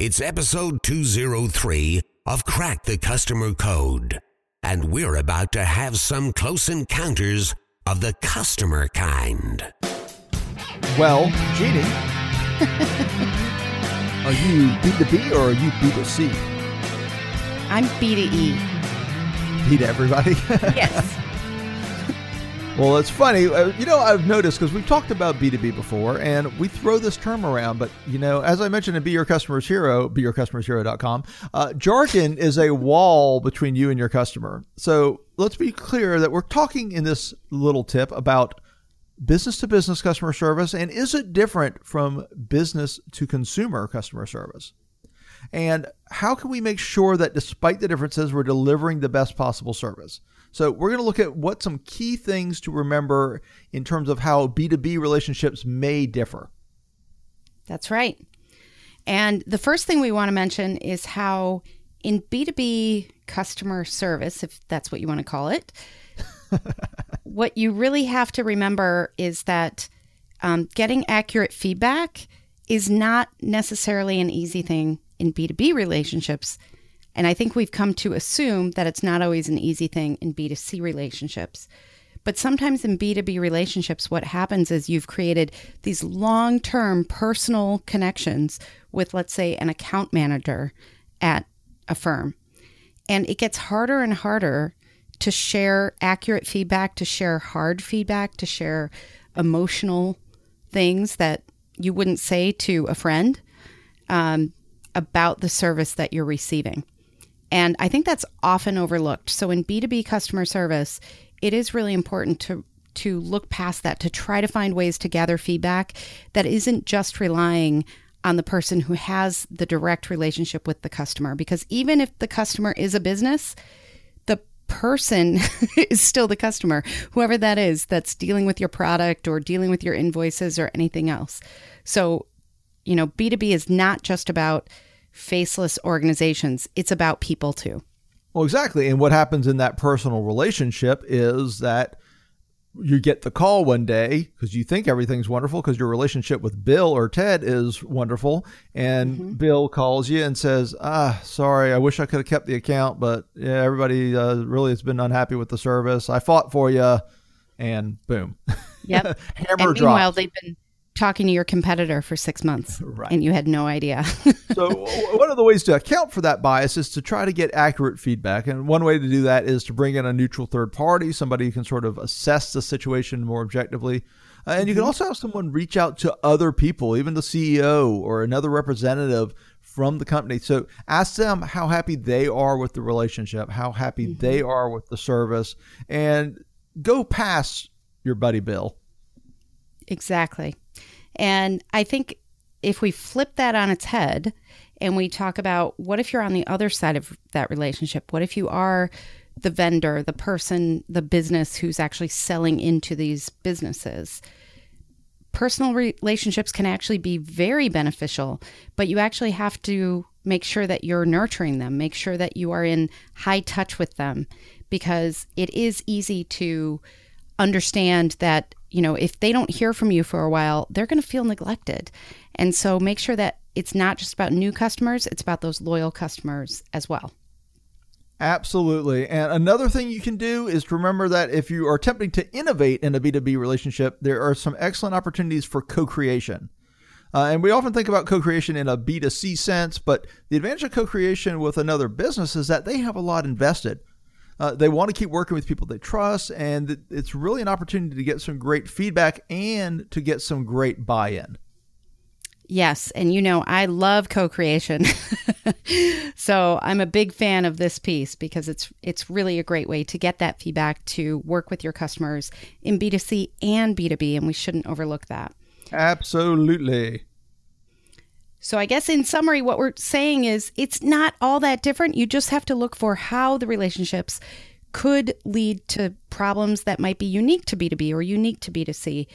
It's episode 203 of Crack the Customer Code, and we're about to have some close encounters of the customer kind. Well, Jeannie, are you B2B or are you B2C? I'm B to E. B to everybody? Yes. Well, it's funny. Uh, you know, I've noticed because we've talked about B2B before and we throw this term around, but, you know, as I mentioned in Be Your Customer's Hero, beyourcustomershero.com, uh, jargon is a wall between you and your customer. So let's be clear that we're talking in this little tip about business to business customer service and is it different from business to consumer customer service? And how can we make sure that despite the differences, we're delivering the best possible service? So, we're going to look at what some key things to remember in terms of how B2B relationships may differ. That's right. And the first thing we want to mention is how in B2B customer service, if that's what you want to call it, what you really have to remember is that um, getting accurate feedback is not necessarily an easy thing in B2B relationships. And I think we've come to assume that it's not always an easy thing in B2C relationships. But sometimes in B2B relationships, what happens is you've created these long term personal connections with, let's say, an account manager at a firm. And it gets harder and harder to share accurate feedback, to share hard feedback, to share emotional things that you wouldn't say to a friend um, about the service that you're receiving. And I think that's often overlooked. So in B2B customer service, it is really important to to look past that to try to find ways to gather feedback that isn't just relying on the person who has the direct relationship with the customer because even if the customer is a business, the person is still the customer, whoever that is that's dealing with your product or dealing with your invoices or anything else. So, you know, B2B is not just about faceless organizations, it's about people too. Well, exactly. And what happens in that personal relationship is that you get the call one day because you think everything's wonderful because your relationship with Bill or Ted is wonderful. And mm-hmm. Bill calls you and says, Ah, sorry, I wish I could have kept the account, but yeah, everybody uh, really has been unhappy with the service. I fought for you. And boom. Yep. Hammer and meanwhile, dropped. they've been talking to your competitor for six months right. and you had no idea. so, one of the ways to account for that bias is to try to get accurate feedback. And one way to do that is to bring in a neutral third party, somebody who can sort of assess the situation more objectively. Uh, and you can mm-hmm. also have someone reach out to other people, even the CEO or another representative from the company. So ask them how happy they are with the relationship, how happy mm-hmm. they are with the service, and go past your buddy Bill. Exactly. And I think if we flip that on its head and we talk about what if you're on the other side of that relationship? What if you are the vendor, the person, the business who's actually selling into these businesses? Personal relationships can actually be very beneficial, but you actually have to make sure that you're nurturing them, make sure that you are in high touch with them, because it is easy to understand that you know, if they don't hear from you for a while, they're going to feel neglected. And so make sure that it's not just about new customers, it's about those loyal customers as well. Absolutely. And another thing you can do is to remember that if you are attempting to innovate in a B2B relationship, there are some excellent opportunities for co creation. Uh, and we often think about co creation in a B2C sense, but the advantage of co creation with another business is that they have a lot invested. Uh, they want to keep working with people they trust, and it's really an opportunity to get some great feedback and to get some great buy in. Yes, and you know, I love co-creation. so, I'm a big fan of this piece because it's it's really a great way to get that feedback to work with your customers in B2C and B2B and we shouldn't overlook that. Absolutely. So, I guess in summary, what we're saying is it's not all that different. You just have to look for how the relationships could lead to problems that might be unique to B2B or unique to B2C.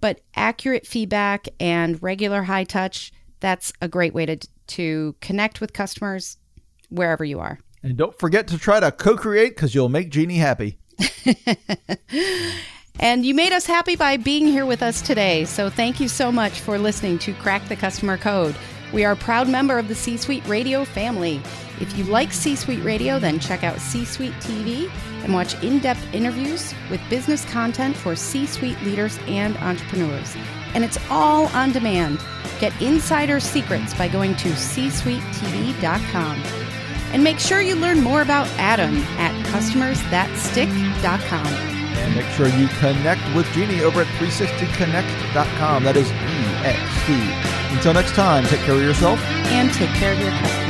But accurate feedback and regular high touch, that's a great way to, to connect with customers wherever you are. And don't forget to try to co create because you'll make Jeannie happy. And you made us happy by being here with us today. So thank you so much for listening to Crack the Customer Code. We are a proud member of the C Suite Radio family. If you like C Suite Radio, then check out C Suite TV and watch in depth interviews with business content for C suite leaders and entrepreneurs. And it's all on demand. Get insider secrets by going to csuitetv.com. And make sure you learn more about Adam at customersthatstick.com. And make sure you connect with Jeannie over at 360connext.com. That is E-X-T. Until next time, take care of yourself. And take care of your customers.